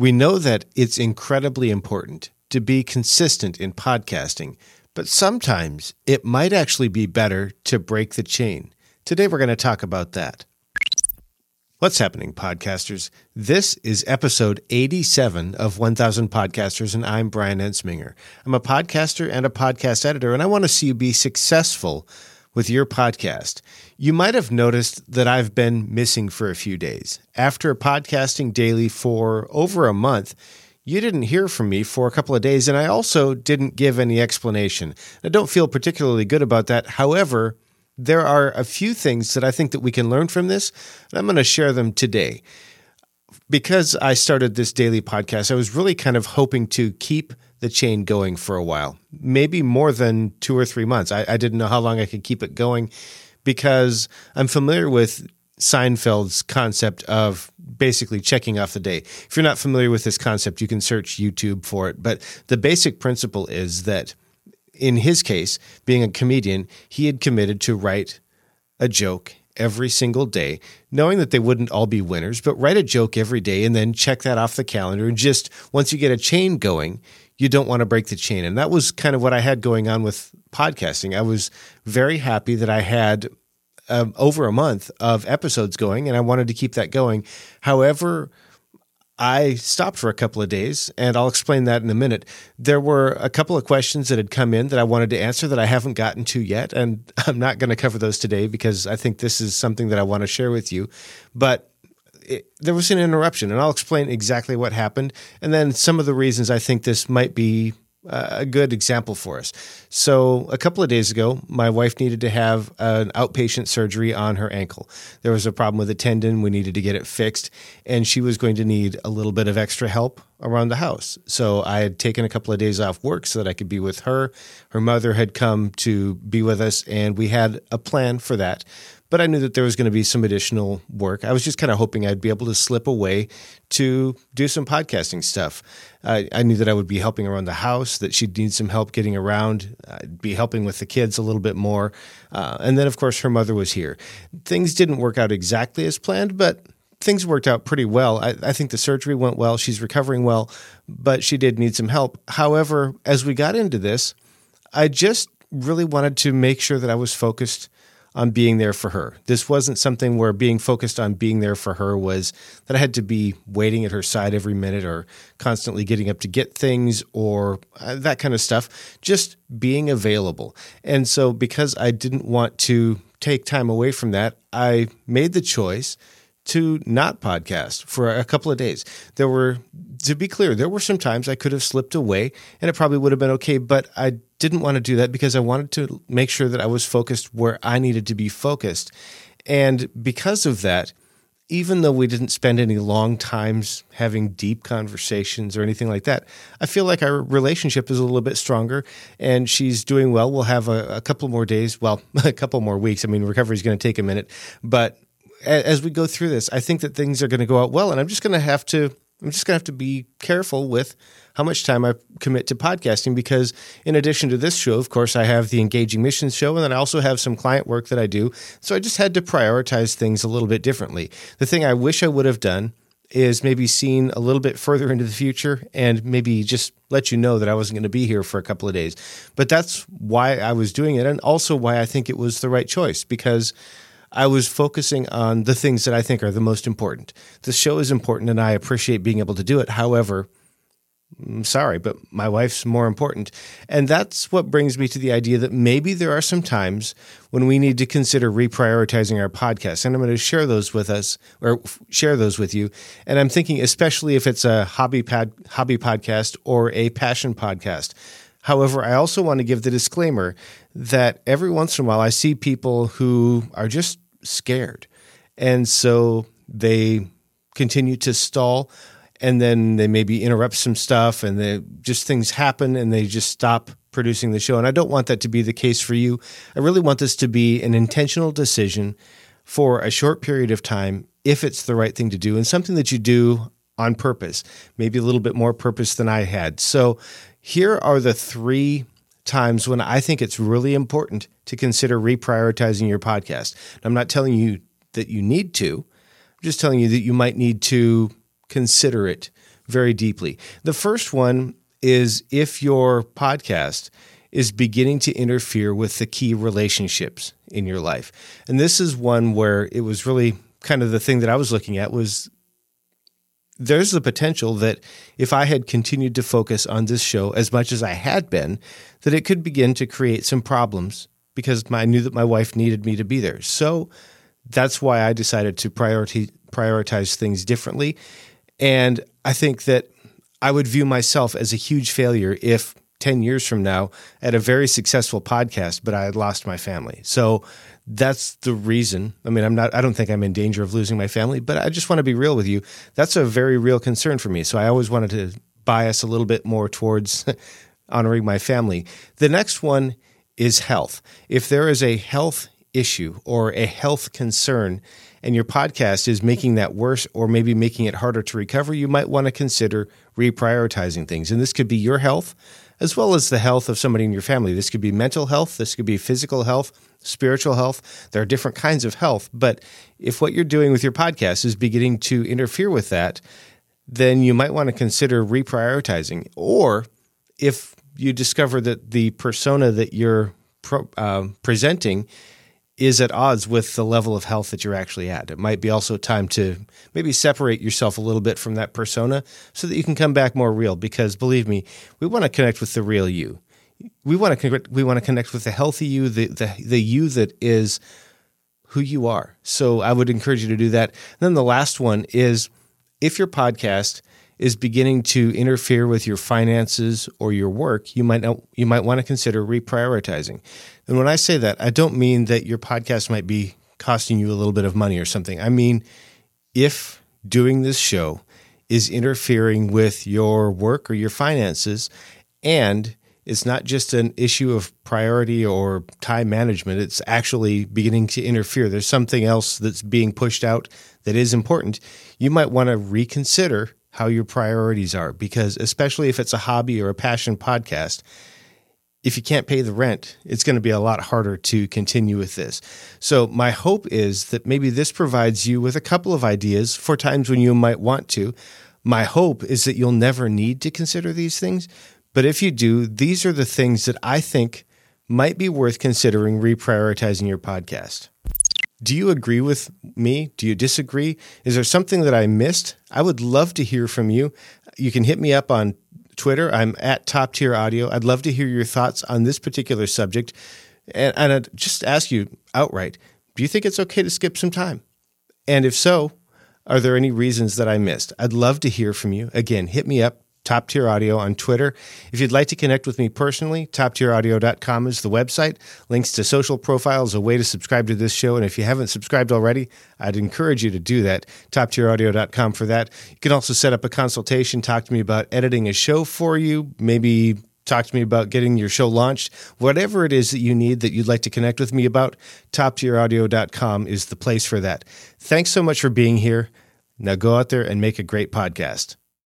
We know that it's incredibly important to be consistent in podcasting, but sometimes it might actually be better to break the chain. Today, we're going to talk about that. What's happening, podcasters? This is episode 87 of 1000 Podcasters, and I'm Brian Ensminger. I'm a podcaster and a podcast editor, and I want to see you be successful with your podcast. You might have noticed that I've been missing for a few days. After podcasting daily for over a month, you didn't hear from me for a couple of days, and I also didn't give any explanation. I don't feel particularly good about that. However, there are a few things that I think that we can learn from this, and I'm going to share them today. Because I started this daily podcast, I was really kind of hoping to keep the chain going for a while, maybe more than two or three months. I, I didn't know how long I could keep it going because I'm familiar with Seinfeld's concept of basically checking off the day. If you're not familiar with this concept, you can search YouTube for it. But the basic principle is that in his case, being a comedian, he had committed to write a joke every single day, knowing that they wouldn't all be winners, but write a joke every day and then check that off the calendar. And just once you get a chain going, you don't want to break the chain. And that was kind of what I had going on with podcasting. I was very happy that I had um, over a month of episodes going and I wanted to keep that going. However, I stopped for a couple of days, and I'll explain that in a minute. There were a couple of questions that had come in that I wanted to answer that I haven't gotten to yet, and I'm not going to cover those today because I think this is something that I want to share with you. But there was an interruption, and I'll explain exactly what happened, and then some of the reasons I think this might be uh, a good example for us. So, a couple of days ago, my wife needed to have an outpatient surgery on her ankle. There was a problem with a tendon. We needed to get it fixed, and she was going to need a little bit of extra help around the house. So, I had taken a couple of days off work so that I could be with her. Her mother had come to be with us, and we had a plan for that but I knew that there was going to be some additional work. I was just kind of hoping I'd be able to slip away to do some podcasting stuff. I, I knew that I would be helping around the house, that she'd need some help getting around, I'd be helping with the kids a little bit more. Uh, and then, of course, her mother was here. Things didn't work out exactly as planned, but things worked out pretty well. I, I, think the surgery went well. She's recovering well, but she did need some help. However, as we got into this, I just really wanted to make sure that I was focused on being there for her. This wasn't something where being focused on being there for her was that I had to be waiting at her side every minute or constantly getting up to get things or uh, that kind of stuff. Just being available. And so, because I didn't want to take time away from that, I made the choice to not podcast for a couple of days. There were, to be clear, there were some times I could have slipped away and it probably would have been okay, but I didn't want to do that because I wanted to make sure that I was focused where I needed to be focused. And because of that, even though we didn't spend any long times having deep conversations or anything like that, I feel like our relationship is a little bit stronger and she's doing well. We'll have a, a couple more days, well, a couple more weeks. I mean, recovery is going to take a minute, but as we go through this, I think that things are going to go out well, and I'm just going to have to. I'm just going to have to be careful with how much time I commit to podcasting because, in addition to this show, of course, I have the Engaging Missions show, and then I also have some client work that I do. So I just had to prioritize things a little bit differently. The thing I wish I would have done is maybe seen a little bit further into the future and maybe just let you know that I wasn't going to be here for a couple of days. But that's why I was doing it, and also why I think it was the right choice because I was focusing on the things that I think are the most important. The show is important and I appreciate being able to do it. However, I'm sorry, but my wife's more important. And that's what brings me to the idea that maybe there are some times when we need to consider reprioritizing our podcast. And I'm going to share those with us or share those with you. And I'm thinking, especially if it's a hobby hobby podcast or a passion podcast. However, I also want to give the disclaimer that every once in a while I see people who are just scared. And so they continue to stall and then they maybe interrupt some stuff and they just things happen and they just stop producing the show. And I don't want that to be the case for you. I really want this to be an intentional decision for a short period of time if it's the right thing to do and something that you do on purpose, maybe a little bit more purpose than I had. So here are the three times when I think it's really important to consider reprioritizing your podcast. I'm not telling you that you need to, I'm just telling you that you might need to consider it very deeply. The first one is if your podcast is beginning to interfere with the key relationships in your life. And this is one where it was really kind of the thing that I was looking at was there's the potential that if I had continued to focus on this show as much as I had been, that it could begin to create some problems because I knew that my wife needed me to be there. So that's why I decided to priority, prioritize things differently. And I think that I would view myself as a huge failure if 10 years from now at a very successful podcast, but I had lost my family. So that's the reason. I mean, I'm not, I don't think I'm in danger of losing my family, but I just want to be real with you. That's a very real concern for me. So I always wanted to bias a little bit more towards honoring my family. The next one is health. If there is a health issue or a health concern, and your podcast is making that worse or maybe making it harder to recover, you might want to consider reprioritizing things. And this could be your health as well as the health of somebody in your family. This could be mental health, this could be physical health, spiritual health. There are different kinds of health. But if what you're doing with your podcast is beginning to interfere with that, then you might want to consider reprioritizing. Or if you discover that the persona that you're pro, uh, presenting is at odds with the level of health that you're actually at. It might be also time to maybe separate yourself a little bit from that persona so that you can come back more real because believe me, we want to connect with the real you. We want to connect, we want to connect with the healthy you, the, the the you that is who you are. So I would encourage you to do that. And then the last one is if your podcast is beginning to interfere with your finances or your work, you might not, you might want to consider reprioritizing. And when I say that, I don't mean that your podcast might be costing you a little bit of money or something. I mean, if doing this show is interfering with your work or your finances and it's not just an issue of priority or time management. It's actually beginning to interfere. There's something else that's being pushed out that is important. You might want to reconsider how your priorities are because especially if it's a hobby or a passion podcast if you can't pay the rent it's going to be a lot harder to continue with this. So my hope is that maybe this provides you with a couple of ideas for times when you might want to. My hope is that you'll never need to consider these things but if you do these are the things that i think might be worth considering reprioritizing your podcast do you agree with me? Do you disagree? Is there something that I missed? I would love to hear from you. You can hit me up on Twitter. I'm at Top Tier Audio. I'd love to hear your thoughts on this particular subject. And, and I'd just ask you outright do you think it's okay to skip some time? And if so, are there any reasons that I missed? I'd love to hear from you. Again, hit me up, Top Tier Audio on Twitter. If you'd like to connect with me personally, toptieraudio.com is the website. Links to social profiles, a way to subscribe to this show. And if you haven't subscribed already, I'd encourage you to do that. Toptieraudio.com for that. You can also set up a consultation, talk to me about editing a show for you, maybe talk to me about getting your show launched. Whatever it is that you need that you'd like to connect with me about, toptieraudio.com is the place for that. Thanks so much for being here. Now go out there and make a great podcast.